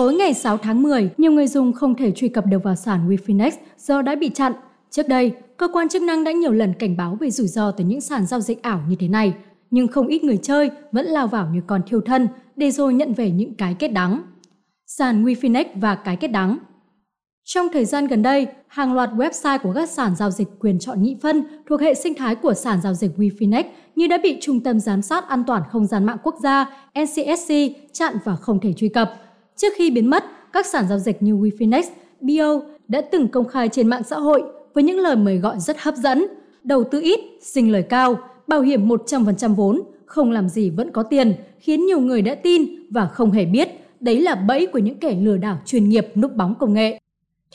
Tối ngày 6 tháng 10, nhiều người dùng không thể truy cập được vào sàn WeFinex do đã bị chặn. Trước đây, cơ quan chức năng đã nhiều lần cảnh báo về rủi ro từ những sàn giao dịch ảo như thế này, nhưng không ít người chơi vẫn lao vào như con thiêu thân để rồi nhận về những cái kết đắng. Sàn WeFinex và cái kết đắng trong thời gian gần đây, hàng loạt website của các sàn giao dịch quyền chọn nhị phân thuộc hệ sinh thái của sàn giao dịch WeFinex như đã bị Trung tâm Giám sát An toàn Không gian mạng quốc gia NCSC chặn và không thể truy cập. Trước khi biến mất, các sàn giao dịch như WeFinex, Bio đã từng công khai trên mạng xã hội với những lời mời gọi rất hấp dẫn, đầu tư ít, sinh lời cao, bảo hiểm 100% vốn, không làm gì vẫn có tiền, khiến nhiều người đã tin và không hề biết đấy là bẫy của những kẻ lừa đảo chuyên nghiệp núp bóng công nghệ.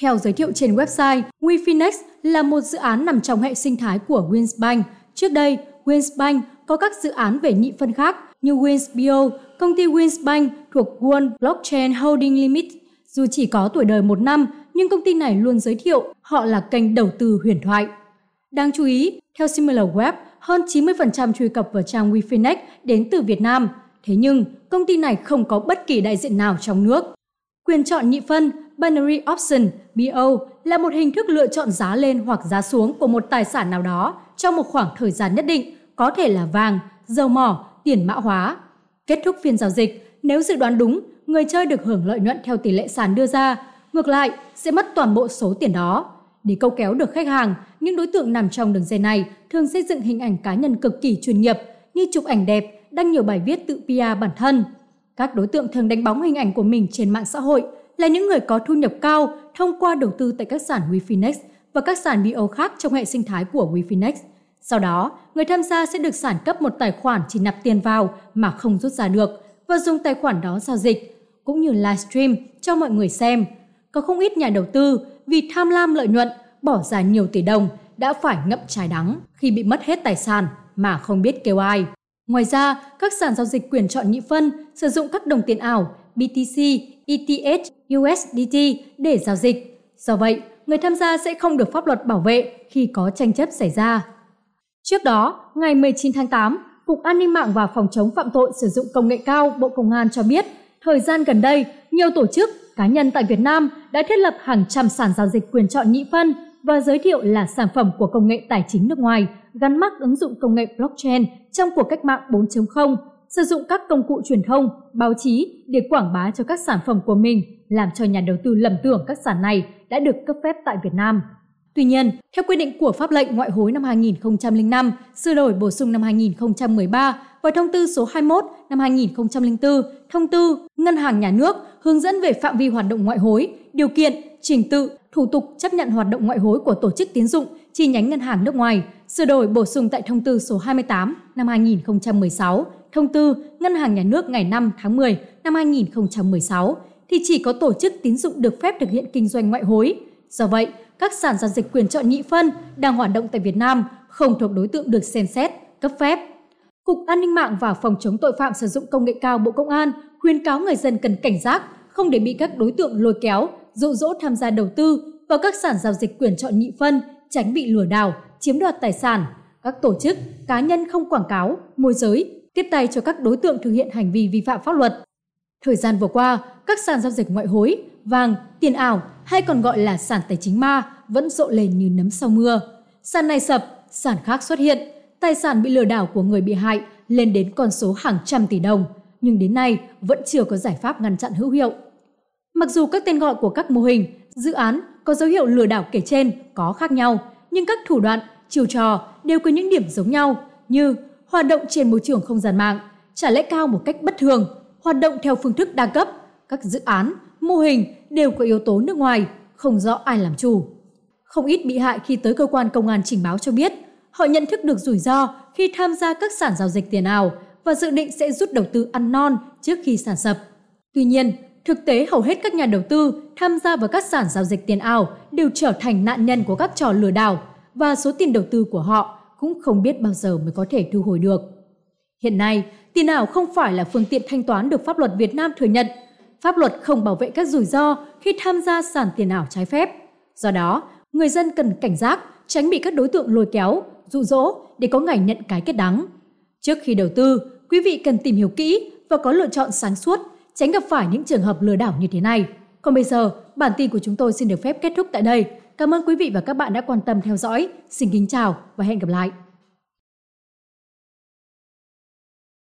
Theo giới thiệu trên website, WeFinex là một dự án nằm trong hệ sinh thái của Winsbank. Trước đây, Winsbank có các dự án về nhị phân khác như WinsBio, công ty Winsbank thuộc One Blockchain Holding Limit. Dù chỉ có tuổi đời một năm, nhưng công ty này luôn giới thiệu họ là kênh đầu tư huyền thoại. Đáng chú ý, theo SimilarWeb, hơn 90% truy cập vào trang WeFinex đến từ Việt Nam. Thế nhưng, công ty này không có bất kỳ đại diện nào trong nước. Quyền chọn nhị phân Binary Option BO là một hình thức lựa chọn giá lên hoặc giá xuống của một tài sản nào đó trong một khoảng thời gian nhất định, có thể là vàng, dầu mỏ, tiền mã hóa. Kết thúc phiên giao dịch, nếu dự đoán đúng, người chơi được hưởng lợi nhuận theo tỷ lệ sàn đưa ra, ngược lại sẽ mất toàn bộ số tiền đó. Để câu kéo được khách hàng, những đối tượng nằm trong đường dây này thường xây dựng hình ảnh cá nhân cực kỳ chuyên nghiệp như chụp ảnh đẹp, đăng nhiều bài viết tự PR bản thân. Các đối tượng thường đánh bóng hình ảnh của mình trên mạng xã hội là những người có thu nhập cao thông qua đầu tư tại các sàn WeFinex và các sàn BO khác trong hệ sinh thái của WeFinex. Sau đó, người tham gia sẽ được sản cấp một tài khoản chỉ nạp tiền vào mà không rút ra được và dùng tài khoản đó giao dịch, cũng như livestream cho mọi người xem. Có không ít nhà đầu tư vì tham lam lợi nhuận bỏ ra nhiều tỷ đồng đã phải ngậm trái đắng khi bị mất hết tài sản mà không biết kêu ai. Ngoài ra, các sàn giao dịch quyền chọn nhị phân sử dụng các đồng tiền ảo BTC, ETH, USDT để giao dịch. Do vậy, người tham gia sẽ không được pháp luật bảo vệ khi có tranh chấp xảy ra. Trước đó, ngày 19 tháng 8, Cục An ninh mạng và Phòng chống phạm tội sử dụng công nghệ cao Bộ Công an cho biết, thời gian gần đây, nhiều tổ chức, cá nhân tại Việt Nam đã thiết lập hàng trăm sàn giao dịch quyền chọn nhị phân và giới thiệu là sản phẩm của công nghệ tài chính nước ngoài gắn mắc ứng dụng công nghệ blockchain trong cuộc cách mạng 4.0 sử dụng các công cụ truyền thông, báo chí để quảng bá cho các sản phẩm của mình, làm cho nhà đầu tư lầm tưởng các sản này đã được cấp phép tại Việt Nam. Tuy nhiên, theo quy định của pháp lệnh ngoại hối năm 2005, sửa đổi bổ sung năm 2013 và thông tư số 21 năm 2004, thông tư Ngân hàng nhà nước hướng dẫn về phạm vi hoạt động ngoại hối, điều kiện, trình tự, thủ tục chấp nhận hoạt động ngoại hối của tổ chức tiến dụng chi nhánh ngân hàng nước ngoài, sửa đổi bổ sung tại thông tư số 28 năm 2016 thông tư Ngân hàng Nhà nước ngày 5 tháng 10 năm 2016 thì chỉ có tổ chức tín dụng được phép thực hiện kinh doanh ngoại hối. Do vậy, các sản giao dịch quyền chọn nhị phân đang hoạt động tại Việt Nam không thuộc đối tượng được xem xét, cấp phép. Cục An ninh mạng và Phòng chống tội phạm sử dụng công nghệ cao Bộ Công an khuyến cáo người dân cần cảnh giác, không để bị các đối tượng lôi kéo, dụ dỗ tham gia đầu tư vào các sản giao dịch quyền chọn nhị phân, tránh bị lừa đảo, chiếm đoạt tài sản. Các tổ chức, cá nhân không quảng cáo, môi giới, tiếp tay cho các đối tượng thực hiện hành vi vi phạm pháp luật. Thời gian vừa qua, các sàn giao dịch ngoại hối, vàng, tiền ảo hay còn gọi là sàn tài chính ma vẫn rộ lên như nấm sau mưa. Sàn này sập, sàn khác xuất hiện, tài sản bị lừa đảo của người bị hại lên đến con số hàng trăm tỷ đồng, nhưng đến nay vẫn chưa có giải pháp ngăn chặn hữu hiệu. Mặc dù các tên gọi của các mô hình, dự án có dấu hiệu lừa đảo kể trên có khác nhau, nhưng các thủ đoạn, chiều trò đều có những điểm giống nhau như hoạt động trên môi trường không gian mạng, trả lãi cao một cách bất thường, hoạt động theo phương thức đa cấp, các dự án, mô hình đều có yếu tố nước ngoài, không rõ ai làm chủ. Không ít bị hại khi tới cơ quan công an trình báo cho biết, họ nhận thức được rủi ro khi tham gia các sản giao dịch tiền ảo và dự định sẽ rút đầu tư ăn non trước khi sản sập. Tuy nhiên, thực tế hầu hết các nhà đầu tư tham gia vào các sản giao dịch tiền ảo đều trở thành nạn nhân của các trò lừa đảo và số tiền đầu tư của họ cũng không biết bao giờ mới có thể thu hồi được. Hiện nay, tiền ảo không phải là phương tiện thanh toán được pháp luật Việt Nam thừa nhận. Pháp luật không bảo vệ các rủi ro khi tham gia sàn tiền ảo trái phép. Do đó, người dân cần cảnh giác, tránh bị các đối tượng lôi kéo, dụ dỗ để có ngày nhận cái kết đắng. Trước khi đầu tư, quý vị cần tìm hiểu kỹ và có lựa chọn sáng suốt, tránh gặp phải những trường hợp lừa đảo như thế này. Còn bây giờ, bản tin của chúng tôi xin được phép kết thúc tại đây. Cảm ơn quý vị và các bạn đã quan tâm theo dõi. Xin kính chào và hẹn gặp lại.